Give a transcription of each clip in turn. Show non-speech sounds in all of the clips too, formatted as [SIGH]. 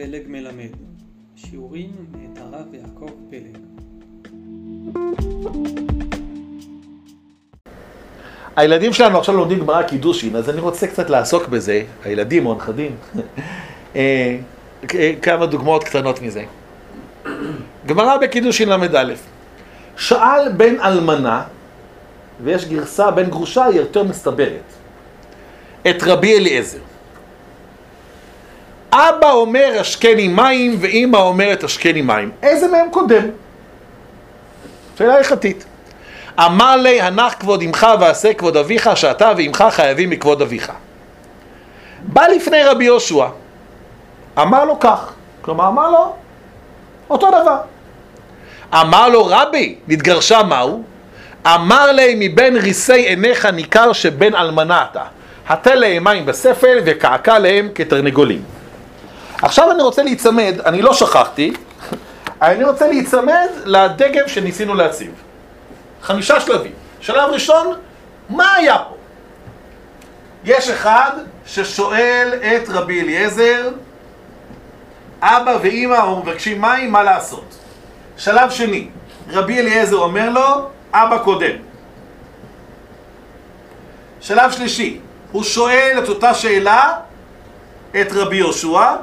פלג מלמד, שיעורים מאת הרב יעקב פלג. הילדים שלנו עכשיו לומדים גמרא קידושין, אז אני רוצה קצת לעסוק בזה, הילדים או הנכדים, [LAUGHS] אה, כמה דוגמאות קטנות מזה. גמרא בקידושין ל"א. שאל בן אלמנה, ויש גרסה בין גרושה היא יותר מסתברת, את רבי אליעזר. אבא אומר השקני מים ואימא אומרת השקני מים. איזה מהם קודם? שאלה הלכתית. אמר לי הנח כבוד אמך ועשה כבוד אביך שאתה ואמך חייבים מכבוד אביך. בא לפני רבי יהושע, אמר לו כך, כלומר אמר לו אותו דבר. אמר לו רבי, נתגרשה מהו? אמר לי מבין ריסי עיניך ניכר שבן אלמנה אתה. הטה להם מים בספל וקעקע להם כתרנגולים. עכשיו אני רוצה להיצמד, אני לא שכחתי, אני רוצה להיצמד לדגם שניסינו להציב. חמישה שלבים. שלב ראשון, מה היה פה? יש אחד ששואל את רבי אליעזר, אבא ואימא מבקשים מים, מה לעשות? שלב שני, רבי אליעזר אומר לו, אבא קודם. שלב שלישי, הוא שואל את אותה שאלה את רבי יהושע.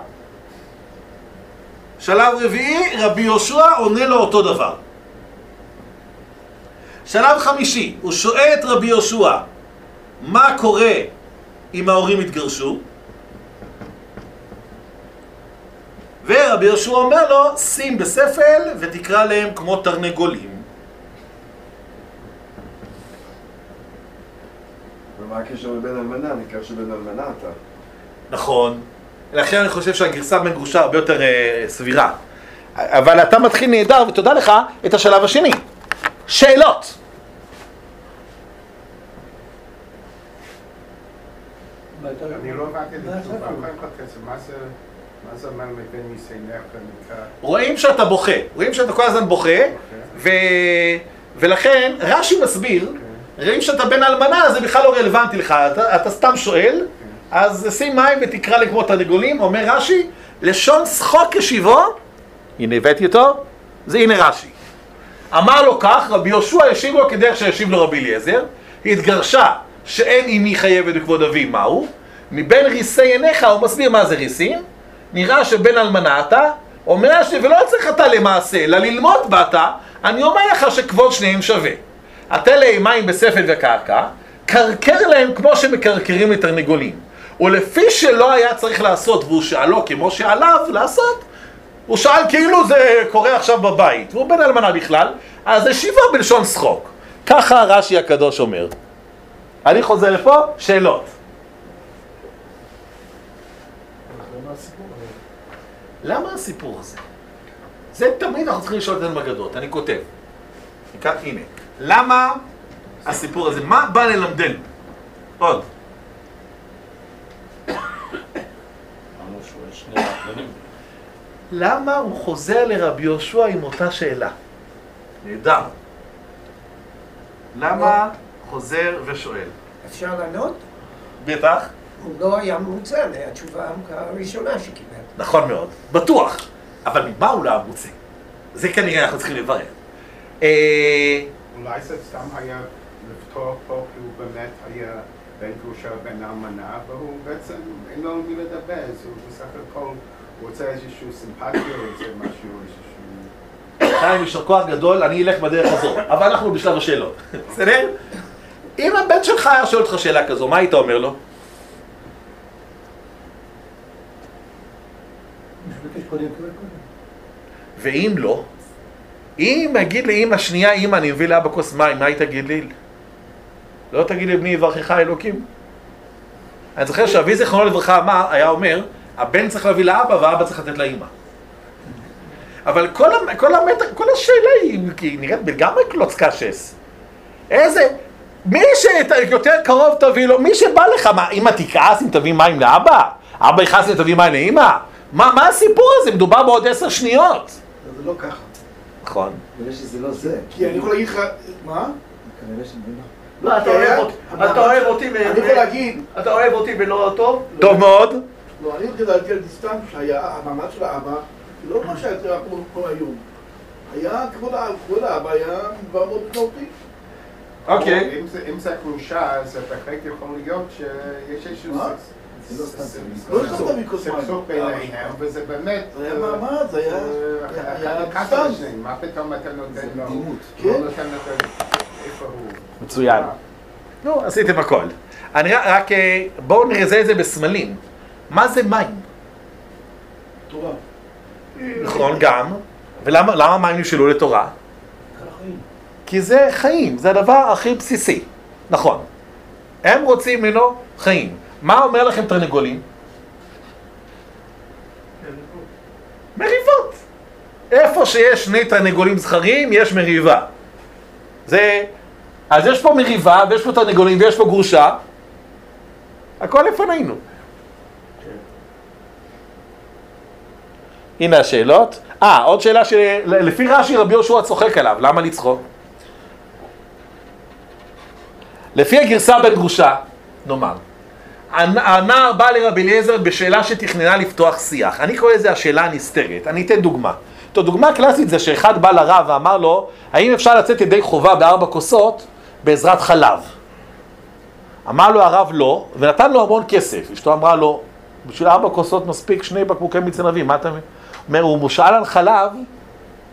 שלב רביעי, רבי יהושע עונה לו אותו דבר. שלב חמישי, הוא שואל את רבי יהושע מה קורה אם ההורים יתגרשו ורבי יהושע אומר לו שים בספל ותקרא להם כמו תרנגולים ומה הקשר לבן אלמנה? ניכר שבן אלמנה אתה. נכון, לכן אני חושב שהגרסה בן גרושה הרבה יותר אה, סבירה. אבל אתה מתחיל נהדר ותודה לך את השלב השני. שאלות. אני לא הבנתי את התשובה, מה זה, אומר מבין? רואים שאתה בוכה, רואים שאתה כל הזמן בוכה ו... ולכן רש"י מסביר, רואים שאתה בן אלמנה זה בכלל לא רלוונטי לך, אתה סתם שואל אז שים מים ותקרא לי כמו תרנגולים, אומר רש"י לשון שחוק ישיבו, הנה הבאתי אותו, זה הנה רש"י. אמר לו כך, רבי יהושע השיב לו כדרך שהשיב לו רבי אליעזר התגרשה שאין אמי חייבת בכבוד אבי מהו מבין ריסי עיניך, הוא מסביר מה זה ריסים נראה שבן אלמנה אתה אומר ש... ולא צריך אתה למעשה, אלא ללמוד באת אני אומר לך שכבוד שניהם שווה. הטה להם מים בספל וקרקע קרקר להם כמו שמקרקרים לתרנגולים ולפי שלא היה צריך לעשות והוא שאלו כמו שעליו לעשות הוא שאל כאילו זה קורה עכשיו בבית והוא בן אלמנה בכלל אז זה שיבה בלשון שחוק ככה רש"י הקדוש אומר אני חוזר לפה, שאלות למה הסיפור הזה? זה תמיד אנחנו צריכים לשאול את המגדות, אני כותב. הנה. למה הסיפור הזה? מה בא ללמדנו? עוד. למה הוא חוזר לרבי יהושע עם אותה שאלה? נהדר. למה חוזר ושואל? אפשר לענות? בטח. הוא לא היה מרוצה מהתשובה הראשונה שקיבל. נכון מאוד, בטוח. אבל ממה הוא לא היה מרוצה? זה כנראה אנחנו צריכים לברר. אה, אולי זה סתם היה לפתוח פה כי הוא באמת היה בן גרושה בן אלמנה והוא בעצם אין לו מי לדבר אז הוא בסך הכל הוא רוצה איזושהי סימפתיה או איזה משהו איזשהו חיים, יישר כוח גדול, אני אלך בדרך הזו. אבל אנחנו בשלב השאלות. בסדר? אם הבן שלך היה שואל אותך שאלה כזו, מה היית אומר לו? ואם לא, אם אגיד לאמא שנייה, אמא, אני מביא לאבא כוס מים, מה היא תגיד לי? לא תגיד לי, בני יברכך אלוקים. אני זוכר שאבי זיכרונו לברכה אמר, היה אומר, הבן צריך להביא לאבא והאבא צריך לתת לאמא. אבל כל, המ- כל, המתח, כל השאלה היא, היא נראית לגמרי קלוץ קשס. איזה, מי שיותר קרוב תביא לו, מי שבא לך, מה, אמא תכעס אם תביא מים לאבא? אבא יכעס אם תביא מים לאמא? מה, מה הסיפור הזה? מדובר בעוד עשר שניות. זה לא ככה. נכון. כנראה שזה לא זה. כי אני יכול להגיד לך, מה? כנראה שזה לא. לא, אתה אוהב אותי, אתה אוהב אותי, ו- אני יכול להגיד, אתה אוהב אותי ולא טוב? טוב מאוד. לא, אני גדלתי על דיסטנט שהיה המעמד של האבא, לא מה שהיה יותר כמו כמו היום. היה, כבוד האבא, כבוד האבא היה דבר מאוד משמעותי. אוקיי. אם זה- גרושה, אז בהחלט יכול להיות שיש איזשהו לא סתם סכסוך- לא מים. סכסוך ביניהם, וזה באמת... זה היה מעמד, זה היה- אה, מה פתאום אתה נותן לו... לא כן. מצוין. נו, עשיתם הכל. אני רק- אה, בואו נרזה את זה בסמלים. מה זה מים? תורה. נכון, גם. ולמה למה מים נשאלו לתורה? כי זה חיים, זה הדבר הכי בסיסי. נכון. הם רוצים ממנו חיים. מה אומר לכם תרנגולים? מריבות. איפה שיש שני תרנגולים זכרים, יש מריבה. זה... אז יש פה מריבה, ויש פה תרנגולים, ויש פה גרושה. הכל לפנינו. הנה השאלות. אה, עוד שאלה שלפי רש"י רבי יהושע צוחק עליו, למה לצחוק? לפי הגרסה בן גרושה, נאמר, הנ- הנער בא לרבי אליעזר בשאלה שתכננה לפתוח שיח. אני קורא לזה השאלה הנסתרת. אני אתן דוגמה. טוב, דוגמה קלאסית זה שאחד בא לרב ואמר לו, האם אפשר לצאת ידי חובה בארבע כוסות בעזרת חלב? אמר לו הרב לא, ונתן לו המון כסף. אשתו אמרה לו, בשביל ארבע כוסות מספיק שני בקבוקי מיץ ענבים, מה אתה אומר? הוא מושאל על חלב,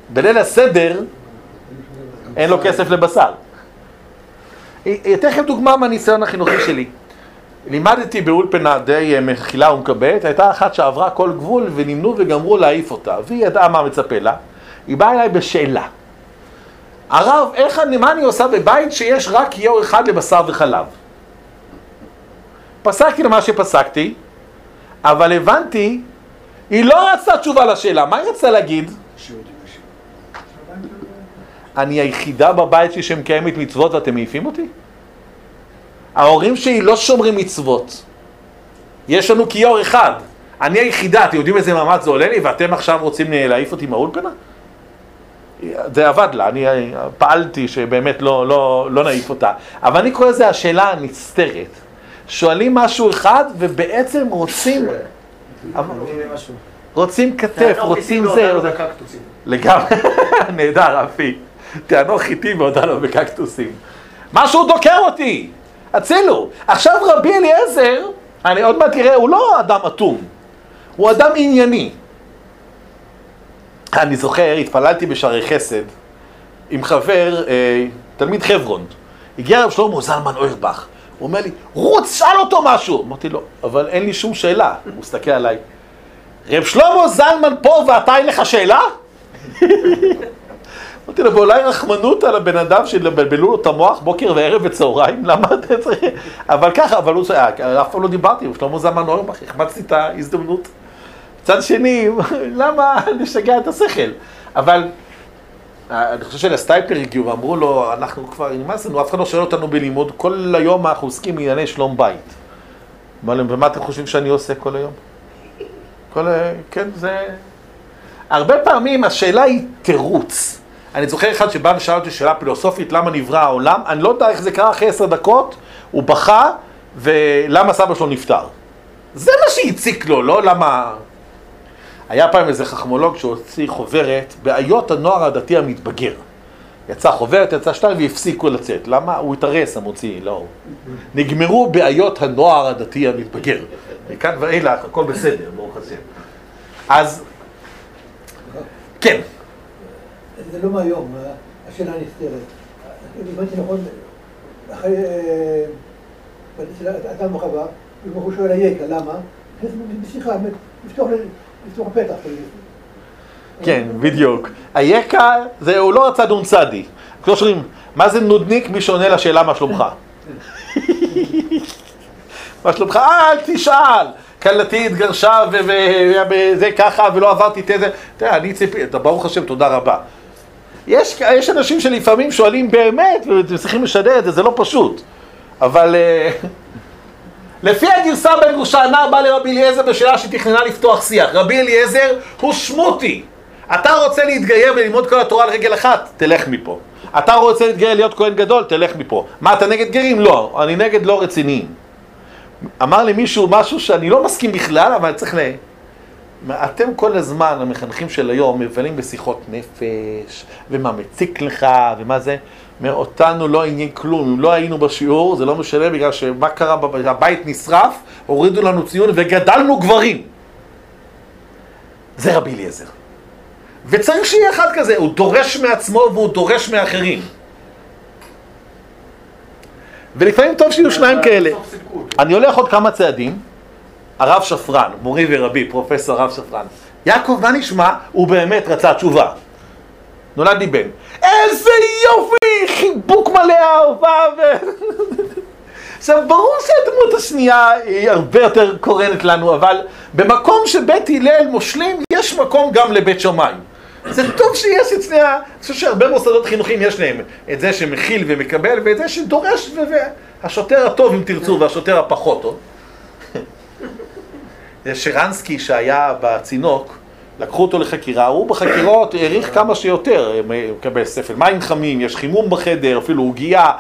בליל הסדר אין לו כסף לבשר. אתן לכם דוגמה מהניסיון החינוכי שלי. לימדתי באולפנה די אה, מכילה ומקבלת, הייתה אחת שעברה כל גבול ונמנו וגמרו להעיף אותה, והיא ידעה מה מצפה לה. היא באה אליי בשאלה. הרב, איך אני, מה אני עושה בבית שיש רק כיור אחד לבשר וחלב? פסקתי למה שפסקתי, אבל הבנתי, היא לא רצתה תשובה לשאלה, מה היא רצתה להגיד? אני היחידה בבית שלי שמקיימת מצוות ואתם מעיפים אותי? ההורים שלי לא שומרים מצוות. יש לנו כיור אחד. אני היחידה, אתם יודעים איזה מאמץ זה עולה לי ואתם עכשיו רוצים להעיף אותי מהאולפנה? זה עבד לה, אני פעלתי שבאמת לא, לא, לא נעיף אותה. אבל אני קורא לזה השאלה הנסתרת. שואלים משהו אחד ובעצם רוצים... רוצים כתף, רוצים זה. לגמרי, [LAUGHS] נהדר, רפי. טענו חיטים ועודה לו בקקטוסים. משהו דוקר אותי! הצילו! עכשיו רבי אליעזר, אני עוד מעט תראה, הוא לא אדם אטום, הוא אדם ענייני. אני זוכר, התפללתי בשערי חסד עם חבר, אה, תלמיד חברון. הגיע הרב שלמה זלמן אוירבך, הוא אומר לי, רוץ, שאל אותו משהו! אמרתי לו, אבל אין לי שום שאלה. הוא מסתכל עליי, רב שלמה זלמן פה ואתה אין לך שאלה? [LAUGHS] אמרתי לו, ואולי רחמנות על הבן אדם שבלבלו לו את המוח בוקר וערב וצהריים, למה אתה צריך... אבל ככה, אבל הוא... אף פעם לא דיברתי עם שלמה זלמן אורבך, החמצתי את ההזדמנות. מצד שני, [LAUGHS] למה לשגע את השכל? אבל אה, אני חושב שלסטייפלר הגיעו ואמרו לו, אנחנו כבר, נמאס לנו, אף אחד לא שואל אותנו בלימוד, כל היום אנחנו עוסקים בענייני שלום בית. אמר להם, ומה אתם חושבים שאני עושה כל היום? כל, ה- כן, זה... הרבה פעמים השאלה היא תירוץ. אני זוכר אחד שבא ושאל אותי שאלה פילוסופית, למה נברא העולם? אני לא יודע איך זה קרה אחרי עשר דקות, הוא בכה, ולמה סבא שלו נפטר. זה מה שהציק לו, לא למה... היה פעם איזה חכמולוג שהוציא חוברת, בעיות הנוער הדתי המתבגר. יצא חוברת, יצא שתיים והפסיקו לצאת. למה? הוא התארס המוציא, לא. נגמרו בעיות הנוער הדתי המתבגר. מכאן ואילך, הכל בסדר, ברוך השם. אז, כן. זה לא מהיום, השאלה הנסתרת. אם הבנתי נכון, אחרי אה, אדם וחווה, הוא שואל אייכה, למה? בשיחה, לפתוח כן, בדיוק. אייכה, הוא לא רצה נ"צ. כמו שאומרים, מה זה נודניק? מי שעונה לשאלה מה שלומך. מה שלומך? אל תשאל! כלתי התגרשה וזה ככה ולא עברתי את זה. תראה, אני ציפי, אתה ברוך השם, תודה רבה. יש, יש אנשים שלפעמים שואלים באמת, ואתם צריכים לשדר את זה, זה לא פשוט. אבל אה, לפי הגרסה בן גרושה, הנער בא לרבי אליעזר בשאלה שתכננה לפתוח שיח. רבי אליעזר הוא שמוטי. אתה רוצה להתגייר וללמוד כל התורה על רגל אחת? תלך מפה. אתה רוצה להתגייר להיות כהן גדול? תלך מפה. מה, אתה נגד גרים? לא. אני נגד לא רציניים. אמר לי מישהו משהו שאני לא מסכים בכלל, אבל צריך ל... אתם כל הזמן, המחנכים של היום, מבלים בשיחות נפש, ומה מציק לך, ומה זה. אותנו לא עניין כלום, אם לא היינו בשיעור, זה לא משנה בגלל שמה קרה, הבית נשרף, הורידו לנו ציון וגדלנו גברים. זה רבי אליעזר. וצריך שיהיה אחד כזה, הוא דורש מעצמו והוא דורש מאחרים. ולפעמים טוב שיהיו שניים כאלה. אני הולך עוד כמה צעדים, הרב שפרן, מורי ורבי, פרופסור הרב שפרן. יעקב, מה נשמע? הוא באמת רצה תשובה. נולד לי בן. איזה יופי! חיבוק מלא אהבה ו... עכשיו, ברור שהדמות השנייה היא הרבה יותר קורנת לנו, אבל במקום שבית הלל מושלים, יש מקום גם לבית שמאי. זה טוב שיש את שני. אני חושב שהרבה מוסדות חינוכיים יש להם את זה שמכיל ומקבל, ואת זה שדורש. והשוטר הטוב, אם תרצו, והשוטר הפחות טוב. שרנסקי שהיה בצינוק, לקחו אותו לחקירה, הוא בחקירות העריך כמה שיותר, הוא מקבל ספל מים חמים, יש חימום בחדר, אפילו עוגייה,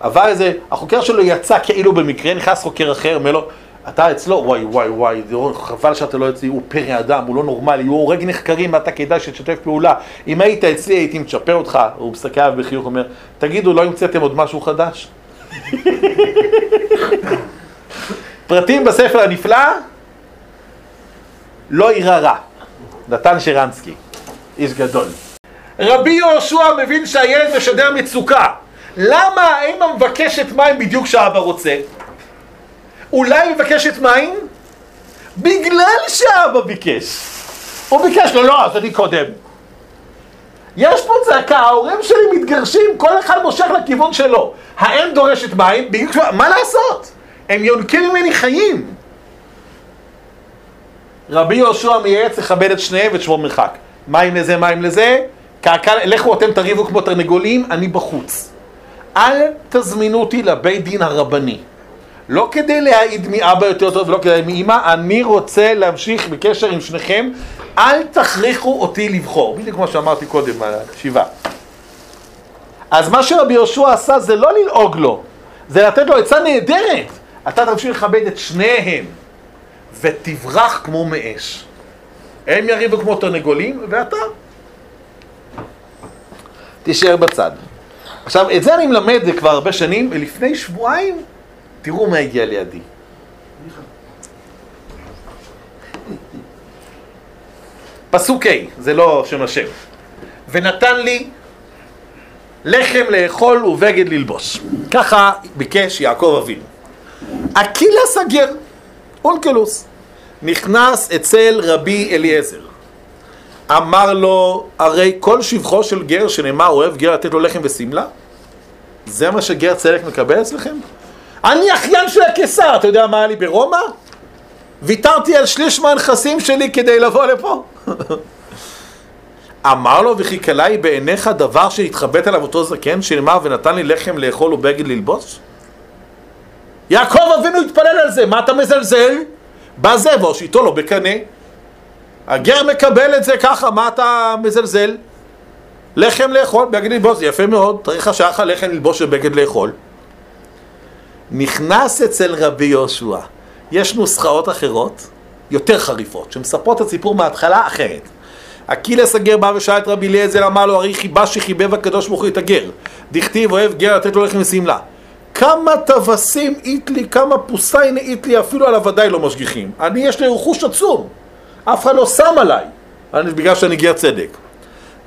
אבל איזה, החוקר שלו יצא כאילו במקרה, נכנס חוקר אחר, אומר לו, אתה אצלו, וואי וואי וואי, חבל שאתה לא אצלי, הוא פרא אדם, הוא לא נורמלי, הוא הורג נחקרים ואתה כדאי שתשתף פעולה. אם היית אצלי הייתי מצ'פר אותך, הוא מסתכל עליו בחיוך, אומר, תגידו, לא המצאתם עוד משהו חדש? [LAUGHS] פרטים בספר הנפלא, לא יירא רע. נתן שרנסקי, איש גדול. רבי יהושע מבין שהילד משדר מצוקה. למה האמא מבקשת מים בדיוק כשאבא רוצה? אולי מבקשת מים? בגלל שאבא ביקש. הוא ביקש לו, לא, אז אני קודם. יש פה צעקה, ההורים שלי מתגרשים, כל אחד מושך לכיוון שלו. האם דורשת מים? בדיוק, מה לעשות? הם יונקים ממני חיים. רבי יהושע מייעץ לכבד את שניהם ותשמור מרחק. מים לזה, מים לזה, קעקע, לכו אתם תריבו כמו תרנגולים, אני בחוץ. אל תזמינו אותי לבית דין הרבני. לא כדי להעיד מאבא יותר טוב ולא כדי מאמא, אני רוצה להמשיך בקשר עם שניכם, אל תכריחו אותי לבחור. בדיוק כמו שאמרתי קודם בישיבה. אז מה שרבי יהושע עשה זה לא ללעוג לו, זה לתת לו עצה נהדרת. אתה תמשיך לכבד את שניהם, ותברח כמו מאש. הם יריבו כמו תרנגולים, ואתה תישאר בצד. עכשיו, את זה אני מלמד כבר הרבה שנים, ולפני שבועיים, תראו מה הגיע לידי. פסוק ה', זה לא שם השם. ונתן לי לחם לאכול ובגד ללבוש. ככה ביקש יעקב אבינו. אקילס הגר, אונקלוס, נכנס אצל רבי אליעזר. אמר לו, הרי כל שבחו של גר שנאמר אוהב גר לתת לו לחם ושמלה? זה מה שגר צדק מקבל אצלכם? אני אחיין של הקיסר, אתה יודע מה היה לי ברומא? ויתרתי על שליש מהנכסים שלי כדי לבוא לפה. [LAUGHS] אמר לו, וכי קלה היא בעיניך דבר שהתחבט עליו אותו זקן, שנאמר ונתן לי לחם לאכול ובגד ללבוש? יעקב אבינו התפלל על זה, מה אתה מזלזל? בא זה והושיטו לו בקנה. הגר מקבל את זה ככה, מה אתה מזלזל? לחם לאכול, בגד ללבוש, יפה מאוד, צריך לך לחם ללבוש ובגד לאכול. נכנס אצל רבי יהושע. יש נוסחאות אחרות, יותר חריפות, שמספרות את הסיפור מההתחלה אחרת. אקילס הגר בא ושאל את רבי אליעזר, אמר לו, הרי חיבה שחיבב הקדוש ברוך הוא את הגר. דכתיב אוהב גר לתת לו לחם ושמלה. כמה טווסים איתלי, כמה פוסייני איתלי, אפילו על הוודאי לא משגיחים. אני, יש לי רכוש עצום. אף אחד לא שם עליי. אני, בגלל שאני גר צדק.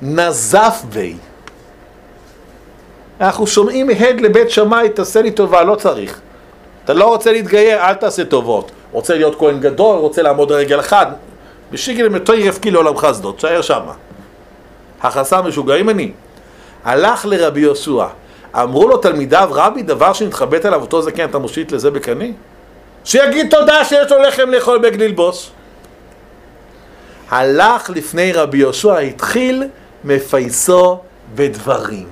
נזף בי. אנחנו שומעים הד לבית שמאי, תעשה לי טובה, לא צריך. אתה לא רוצה להתגייר, אל תעשה טובות. רוצה להיות כהן גדול, רוצה לעמוד על רגל אחד. בשיגל מתוי יפקי לעולמך שדות, תשאר שמה. החסם משוגעים אני. הלך לרבי יהושע, אמרו לו תלמידיו, רבי, דבר שנתחבט עליו אותו זקן, אתה מושיט לזה בקנה? שיגיד תודה שיש לו לחם לאכול בגד ללבוש. הלך לפני רבי יהושע, התחיל מפייסו בדברים.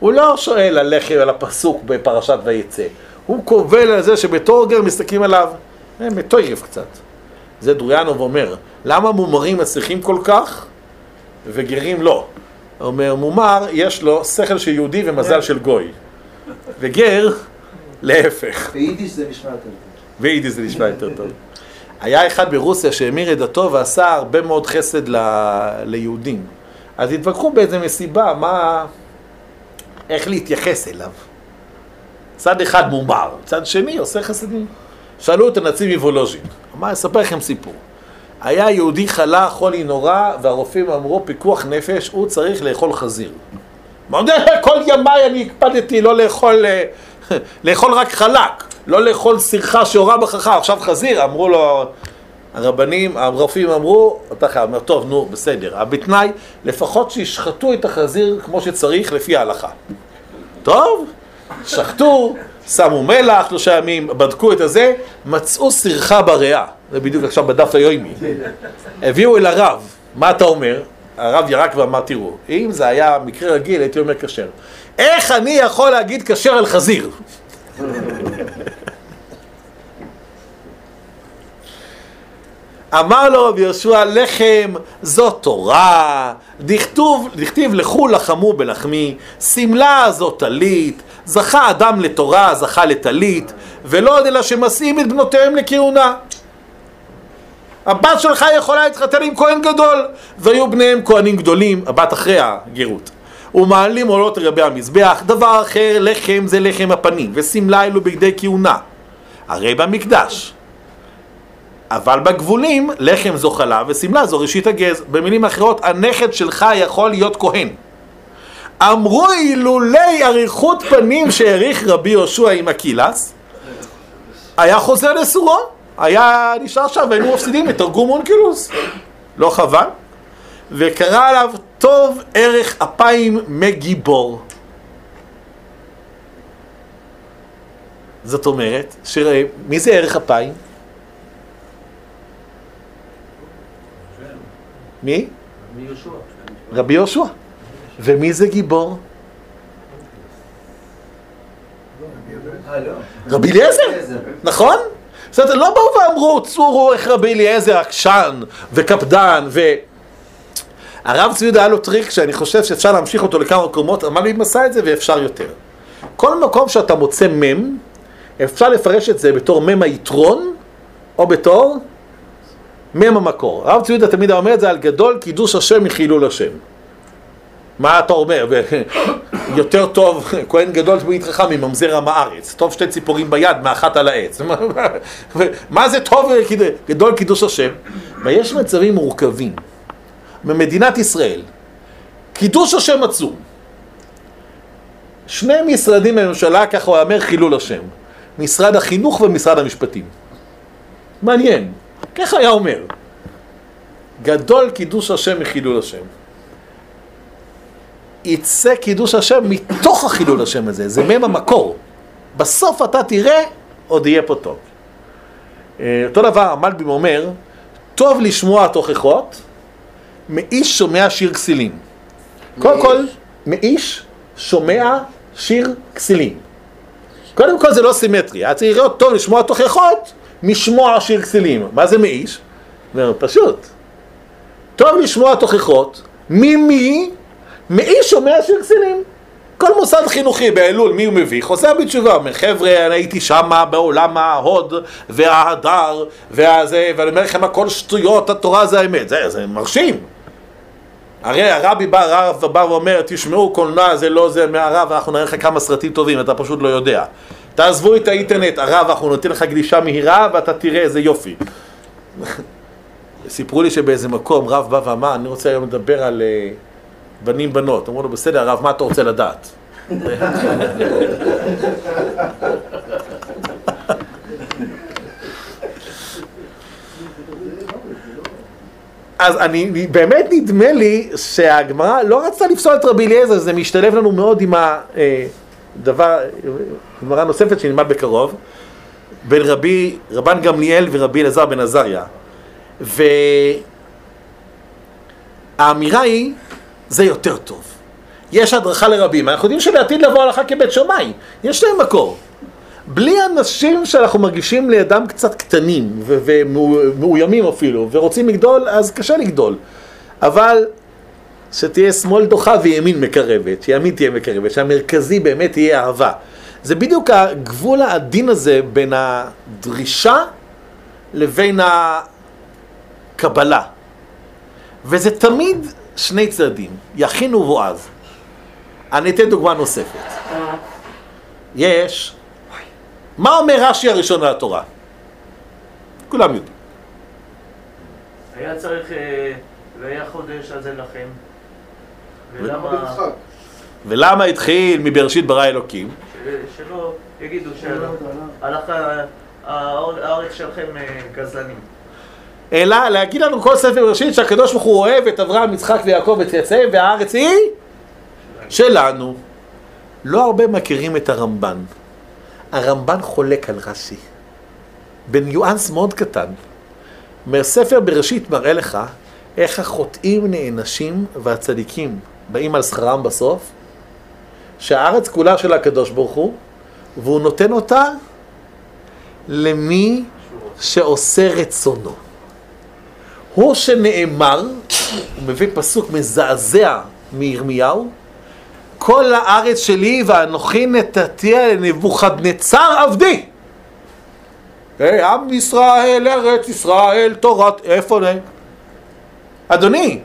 הוא לא שואל על לחם, על הפסוק בפרשת ויצא. הוא קובל על זה שבתור גר מסתכלים עליו, אה, מטויף קצת. זה דרויאנוב אומר, למה מומרים מצליחים כל כך וגרים לא? אומר, מומר יש לו שכל של יהודי ומזל של גוי. וגר, להפך. ביידיש זה נשמע יותר טוב. ביידיש זה נשמע יותר טוב. היה אחד ברוסיה שהמיר את דתו ועשה הרבה מאוד חסד ל... ליהודים. אז התווכחו באיזה מסיבה, מה... איך להתייחס אליו. צד אחד מומר, צד שני עושה חסדים. שאלו את הנציב איבולוז'ין, אמר, אספר לכם סיפור. היה יהודי חלה, חולי נורא, והרופאים אמרו, פיקוח נפש, הוא צריך לאכול חזיר. מודה, כל ימיי אני הקפדתי לא לאכול, אה, [LAUGHS] לאכול רק חלק, לא לאכול סירחה שהורה בכך, עכשיו חזיר, אמרו לו, הרבנים, הרופאים אמרו, אתה חייב, אומר, טוב, נו, בסדר, בתנאי, לפחות שישחטו את החזיר כמו שצריך לפי ההלכה. טוב, שחטו, שמו מלח שלושה ימים, בדקו את הזה, מצאו סירחה בריאה, זה בדיוק עכשיו בדף היומי. הביאו אל הרב, מה אתה אומר? הרב ירק ואמר, תראו, אם זה היה מקרה רגיל, הייתי אומר כשר. איך אני יכול להגיד כשר על חזיר? אמר לו רבי יהושע, לחם זו תורה, דכתוב, דכתיב לכו לחמו בלחמי, שמלה זו טלית, זכה אדם לתורה, זכה לטלית, ולא עוד אלא שמשאים את בנותיהם לכהונה. הבת שלך יכולה להתחתן עם כהן גדול, והיו בניהם כהנים גדולים, הבת אחרי הגרות. ומעלים עולות לגבי המזבח, דבר אחר, לחם זה לחם הפנים, ושמלה אלו בגדי כהונה. הרי במקדש. אבל בגבולים, לחם זו חלב ושמלה זו ראשית הגז. במילים אחרות, הנכד שלך יכול להיות כהן. אמרו אילולי אריכות פנים שהעריך רבי יהושע עם הקילס, היה חוזר לסורו, היה נשאר שם והיינו מפסידים את תרגום אונקילוס. לא חבל. וקרא עליו טוב ערך אפיים מגיבור. זאת אומרת, שראה, מי זה ארך אפיים? מי? רבי יהושע. ומי זה גיבור? רבי אליעזר, נכון? זאת אומרת, לא באו ואמרו, תראו איך רבי אליעזר עקשן וקפדן ו... הרב צבי יהודה היה לו טריק שאני חושב שאפשר להמשיך אותו לכמה מקומות, אם עשה את זה ואפשר יותר. כל מקום שאתה מוצא מם, אפשר לפרש את זה בתור מם היתרון, או בתור מם המקור. הרב צבי יהודה תמיד אומר את זה על גדול קידוש השם מחילול השם. מה אתה אומר? [LAUGHS] יותר טוב, [LAUGHS] כהן גדול תמיד חכם מממזר עם הארץ. טוב שתי ציפורים ביד, מאחת על העץ. [LAUGHS] מה זה טוב גדול קידוש השם? ויש מצבים מורכבים. במדינת ישראל, קידוש השם עצום. שני משרדים בממשלה, ככה הוא אומר, חילול השם. משרד החינוך ומשרד המשפטים. מעניין. ככה היה אומר. גדול קידוש השם מחילול השם. יצא קידוש השם מתוך החילול השם הזה, זה מהם המקור. בסוף אתה תראה, עוד יהיה פה טוב. אה, אותו דבר המלבים אומר, טוב לשמוע תוכחות, מאיש שומע שיר כסילים. קודם כל, מאיש שומע שיר כסילים. קודם כל זה לא סימטרי, היה צריך להיות טוב לשמוע תוכחות משמוע שיר כסילים. מה זה מאיש? פשוט. טוב לשמוע תוכחות, ממי? מאיש שומע שיר כסילים. כל מוסד חינוכי באלול, מי הוא מביא? חוזר בתשובה, אומר, חבר'ה, אני הייתי שמה בעולם ההוד וההדר והזה, ואני אומר לכם, הכל שטויות, התורה זה האמת. זה, זה מרשים. הרי הרבי בא, הרב בא ואומר, תשמעו, קולנוע זה לא זה מהרב, אנחנו נראה לך כמה סרטים טובים, אתה פשוט לא יודע. תעזבו את האינטרנט, הרב, אנחנו נותן לך גלישה מהירה ואתה תראה איזה יופי. [LAUGHS] סיפרו לי שבאיזה מקום רב בא ואמר, אני רוצה היום לדבר על uh, בנים בנות. אמרו לו, בסדר, הרב, מה אתה רוצה לדעת? אז אני, באמת נדמה לי שהגמרא לא רצתה לפסול את רבי אליעזר, זה משתלב לנו מאוד עם הדבר, גמרא נוספת שנלמד בקרוב, בין רבי, רבן גמליאל ורבי אלעזר בן עזריה. והאמירה היא, זה יותר טוב. יש הדרכה לרבים, אנחנו יודעים שלעתיד לבוא הלכה כבית שמאי, יש להם מקור. בלי אנשים שאנחנו מרגישים לידם קצת קטנים ומאוימים אפילו, ורוצים לגדול, אז קשה לגדול. אבל שתהיה שמאל דוחה וימין מקרבת, שימין תהיה מקרבת, שהמרכזי באמת יהיה אהבה. זה בדיוק הגבול העדין הזה בין הדרישה לבין הקבלה. וזה תמיד שני צדדים, יכין ובועז. אני אתן דוגמה נוספת. יש, מה אומר רש"י הראשון על התורה? כולם יודעים. היה צריך, אה, והיה חודש הזה לכם. ולמה. ולמה התחיל מבראשית ברא אלוקים? שלא יגידו שהלך ה- האור- הארץ שלכם אה, גזלנים. אלא להגיד לנו כל ספר בראשית שהקדוש ברוך הוא אוהב את אברהם, יצחק ויעקב וצאצאיהם והארץ היא שלנו. לא הרבה מכירים את הרמב"ן. הרמב"ן חולק על רש"י. בניואנס מאוד קטן. אומר, ספר בראשית מראה לך איך החוטאים נענשים והצדיקים באים על שכרם בסוף, שהארץ כולה של הקדוש ברוך הוא, והוא נותן אותה למי שעושה רצונו. הוא שנאמר, הוא מביא פסוק מזעזע מירמיהו, כל הארץ שלי ואנוכי נתתיה לנבוכדנצר עבדי. היי, עם ישראל, ארץ ישראל, תורת, איפה זה? אדוני,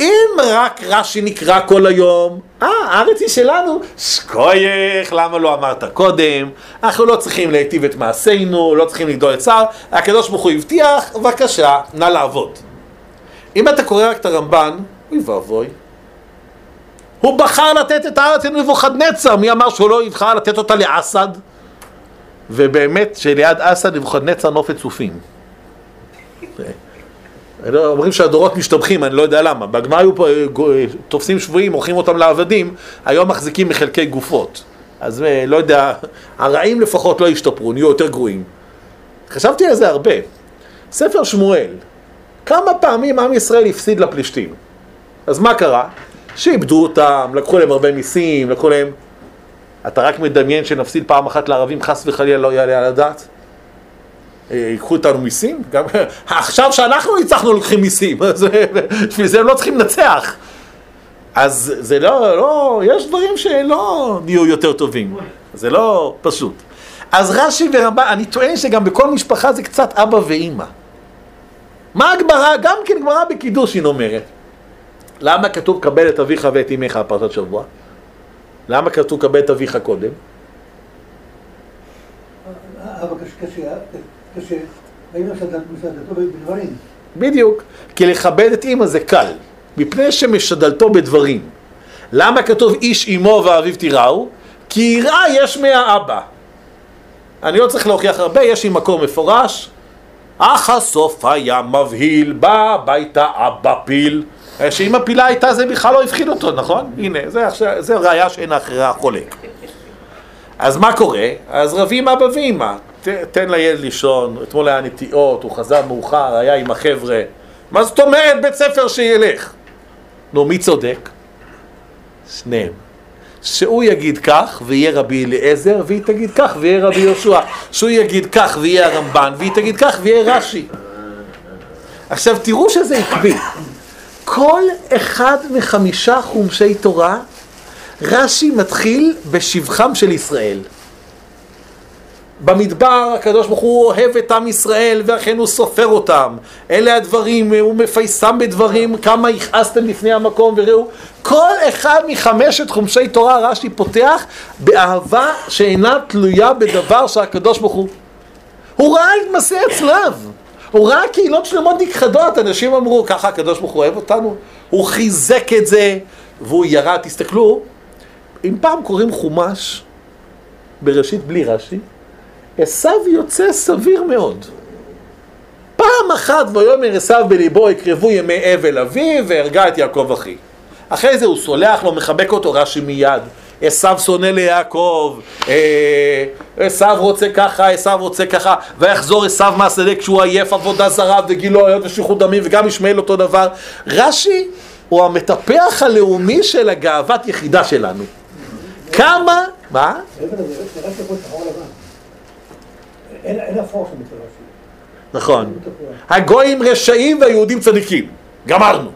אם רק רש"י נקרא כל היום, אה, הארץ היא שלנו, שקוייך, למה לא אמרת קודם? אנחנו לא צריכים להיטיב את מעשינו, לא צריכים לגדול את צער, הקדוש ברוך הוא הבטיח, בבקשה, נא לעבוד. אם אתה קורא רק את הרמב"ן, אוי ואבוי. הוא בחר לתת את הארץ לנבוכדנצר, מי אמר שהוא לא יבחר לתת אותה לאסד? ובאמת שליד אסד נבוכדנצר נופת צופים. לא, אומרים שהדורות משתבחים, אני לא יודע למה. בגמרא היו פה אה, אה, תופסים שבויים, מוכרים אותם לעבדים, היום מחזיקים מחלקי גופות. אז אה, לא יודע, הרעים לפחות לא ישתפרו, נהיו יותר גרועים. חשבתי על זה הרבה. ספר שמואל, כמה פעמים עם ישראל הפסיד לפלישתים? אז מה קרה? שאיבדו אותם, לקחו להם הרבה מיסים, לקחו להם... אתה רק מדמיין שנפסיד פעם אחת לערבים, חס וחלילה לא יעלה על הדעת? אה, ייקחו איתנו מיסים? גם [LAUGHS] עכשיו שאנחנו ניצחנו לוקחים מיסים, [LAUGHS] אה, בשביל זה הם לא צריכים לנצח. אז זה לא, לא, יש דברים שלא נהיו יותר טובים, זה לא פשוט. אז רש"י ורמב"ן, אני טוען שגם בכל משפחה זה קצת אבא ואימא. מה הגמרא? גם כן גמרא בקידושין אומרת. למה כתוב קבל את אביך ואת אמך פרשת שבוע? למה כתוב קבל את אביך קודם? בדיוק. כי לכבד את אימא זה קל, מפני שמשדלתו בדברים. למה כתוב איש אמו ואביו תיראו? כי יראה יש מהאבא. אני לא צריך להוכיח הרבה, יש לי מקור מפורש. אך הסוף היה מבהיל, בא הביתה אבא פיל. שאם הפילה הייתה זה בכלל לא הפחיד אותו, נכון? הנה, זה, זה ראיה שאין אחריה חולק. אז מה קורה? אז רבים אבא ואמא, תן לילד לישון, אתמול היה נטיעות, הוא חזר מאוחר, היה עם החבר'ה. מה זאת אומרת בית ספר שילך? נו, מי צודק? שניהם. שהוא יגיד כך ויהיה רבי אליעזר, והיא תגיד כך ויהיה רבי יהושע. שהוא יגיד כך ויהיה הרמב"ן, והיא תגיד כך ויהיה רש"י. עכשיו תראו שזה עקבי. כל אחד מחמישה חומשי תורה, רש"י מתחיל בשבחם של ישראל. במדבר הקדוש ברוך הוא אוהב את עם ישראל ואכן הוא סופר אותם. אלה הדברים, הוא מפייסם בדברים, כמה יכעסתם לפני המקום וראו. כל אחד מחמשת חומשי תורה רש"י פותח באהבה שאינה תלויה בדבר שהקדוש ברוך הוא. הוא ראה את מעשי הצלב. הוא ראה קהילות שלמות נכחדות, אנשים אמרו, ככה הקדוש ברוך הוא אוהב אותנו? הוא חיזק את זה, והוא ירד, תסתכלו, אם פעם קוראים חומש, בראשית בלי רש"י, עשו יוצא סביר מאוד. פעם אחת ויאמר עשו בליבו יקרבו ימי אבל אביו והרגה את יעקב אחי. אחרי זה הוא סולח לו, מחבק אותו, רש"י מיד. עשו שונא ליעקב, אה, עשו רוצה ככה, עשו רוצה ככה, ויחזור עשו מהשדה כשהוא עייף עבודה זרה וגילו היות ושפיכות דמים וגם ישמעאל אותו דבר. רש"י הוא המטפח הלאומי של הגאוות יחידה שלנו. כמה, מה? מעבר לזה, זה רק יכול שחור לבן. אין אין שם אצל רש"י. נכון. הגויים רשעים והיהודים צדיקים. גמרנו.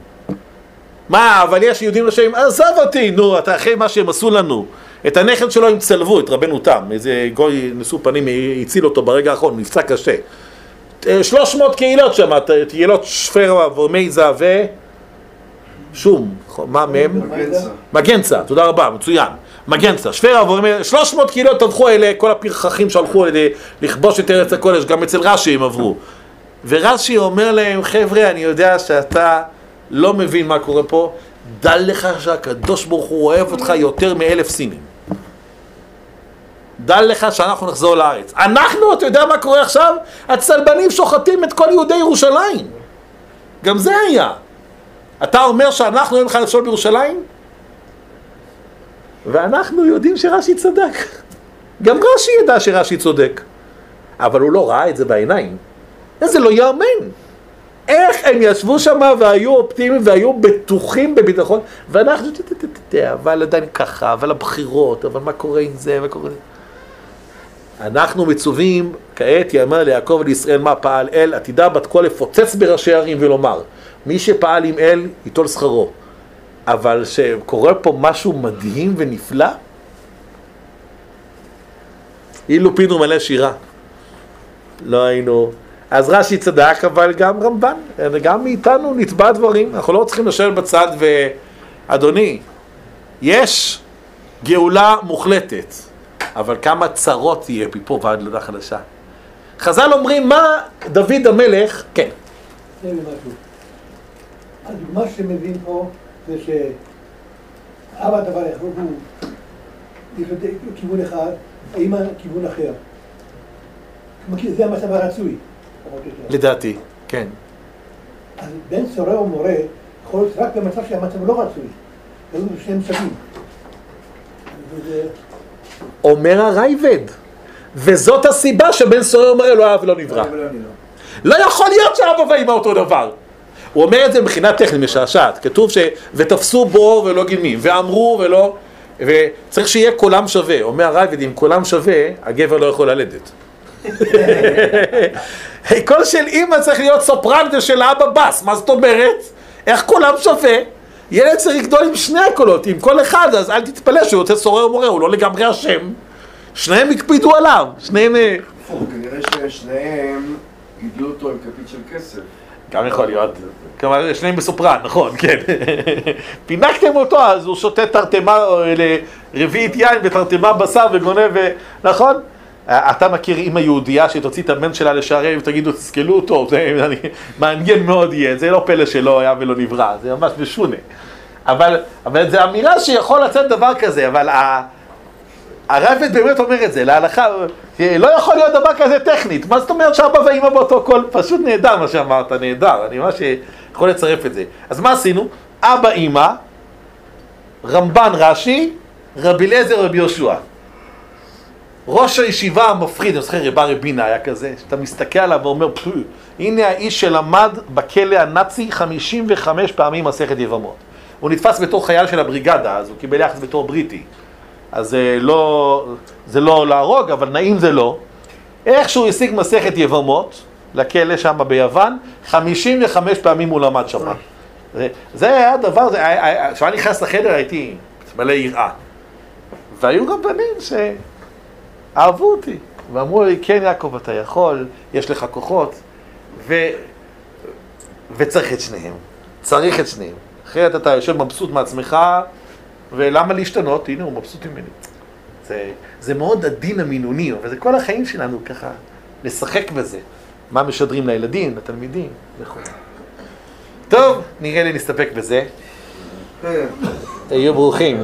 מה, אבל יש יהודים רשעים? עזוב אותי, נו, אתה אחרי מה שהם עשו לנו. את הנכד שלו הם צלבו, את רבנו תם, איזה גוי נשוא פנים הציל אותו ברגע האחרון, נפצע קשה. אה, 300 קהילות שם, קהילות שפרה ומייזה ו... שום, מה מהם? מגנצה. מגנצה, תודה רבה, מצוין. מגנצה, שפרה ואומר, 300 קהילות טבחו אלה, כל הפרחחים שהלכו אלה לכבוש את ארץ הקודש, גם אצל רש"י הם עברו. ורש"י אומר להם, חבר'ה, אני יודע שאתה לא מבין מה קורה פה, דע לך שהקדוש ברוך הוא אוהב אותך יותר מאלף סינים. דע לך שאנחנו נחזור לארץ. אנחנו, אתה יודע מה קורה עכשיו? הצלבנים שוחטים את כל יהודי ירושלים. גם זה היה. אתה אומר שאנחנו אין לך לשאול בירושלים? ואנחנו יודעים שרש"י צדק. גם רש"י ידע שרש"י צודק. אבל הוא לא ראה את זה בעיניים. זה לא ייאמן. איך הם ישבו שם והיו אופטימיים והיו בטוחים בביטחון, ואנחנו, אבל עדיין ככה, אבל הבחירות, אבל מה קורה עם זה, מה קורה עם זה. אנחנו מצווים, כעת יאמר ליעקב ולישראל מה פעל אל, עתידה בת קול לפוצץ בראשי ערים ולומר, מי שפעל עם אל, ייטול שכרו. אבל שקורה פה משהו מדהים ונפלא, אילו פינו מלא שירה. לא היינו... אז רש"י צדק, אבל גם רמב"ן, גם מאיתנו נתבע דברים, אנחנו לא צריכים לשבת בצד ו... אדוני, יש גאולה מוחלטת, אבל כמה צרות יהיה מפה ועד להודעה חדשה. חז"ל אומרים, מה דוד המלך, כן, תן לי משהו. הדוגמה שמביאים פה זה שאבא דבר אחד הוא, כיוון אחד, האמא כיוון אחר. זה המצב הרצוי. לדעתי, כן. אז בן סורר ומורה יכול להיות רק במצב שהמצב לא רצוי. היו שניהם שווים. וזה... אומר הרייבד, וזאת הסיבה שבן סורר אומר לא אהב ולא נברא. אני לא. לא יכול להיות שאבא ואמא אותו דבר. הוא אומר את זה מבחינה טכנית משעשעת. כתוב ש... ותפסו בור ולא גימים, ואמרו ולא... וצריך שיהיה קולם שווה. אומר הרייבד, אם קולם שווה, הגבר לא יכול ללדת. [LAUGHS] קול של אימא צריך להיות סופרנטה של אבא בס, מה זאת אומרת? איך קולם שווה? ילד צריך לגדול עם שני הקולות, עם כל אחד, אז אל תתפלא שהוא יוצא סורר ומורה, הוא לא לגמרי אשם. שניהם הקפידו עליו, שניהם... אה, כנראה ששניהם גידלו אותו עם כפית של כסף. גם יכול להיות. כלומר, שניהם בסופרן, נכון, כן. [LAUGHS] פינקתם אותו, אז הוא שותה תרתמה, אה, רביעית יין ותרתמה בשר וגונב, נכון? אה, אתה מכיר אימא יהודייה שתוציא את הבן שלה לשערי ותגידו, תסכלו אותו, זה [LAUGHS] אני- מעניין מאוד יהיה, זה לא פלא שלא היה ולא נברא, זה ממש משונה. אבל, אבל זו אמירה שיכול לצאת דבר כזה, אבל ה... הרייבד באמת אומר את זה, להלכה, לא יכול להיות דבר כזה טכנית, מה זאת אומרת שאבא ואמא באותו קול? פשוט נהדר מה שאמרת, נהדר, אני ממש יכול לצרף את זה. אז מה עשינו? אבא, אמא, רמב"ן, רש"י, רבי אליעזר, רבי יהושע. ראש הישיבה המפחיד, אני זוכר רבה רבינה היה כזה, שאתה מסתכל עליו ואומר, "פו, הנה האיש שלמד בכלא הנאצי 55 פעמים מסכת יבמות. הוא נתפס בתור חייל של הבריגדה, אז הוא קיבל יחס בתור בריטי. אז זה לא, זה לא להרוג, אבל נעים זה לא. איכשהו השיג מסכת יבמות לכלא שם ביוון, 55 פעמים הוא למד שם. זה, זה היה דבר, זה היה- היה- כשאני נכנס לחדר הייתי מלא יראה. והיו גם בנים שאהבו אותי, ואמרו לי, כן יעקב אתה יכול, יש לך כוחות, ו... וצריך את שניהם, צריך את שניהם. אחרת אתה יושב מבסוט מעצמך, ולמה להשתנות? הנה הוא מבסוט ממני. זה, זה מאוד הדין המינוני, וזה כל החיים שלנו ככה, לשחק בזה. מה משדרים לילדים, לתלמידים וכו'. טוב, נראה לי נסתפק בזה. תהיו ברוכים.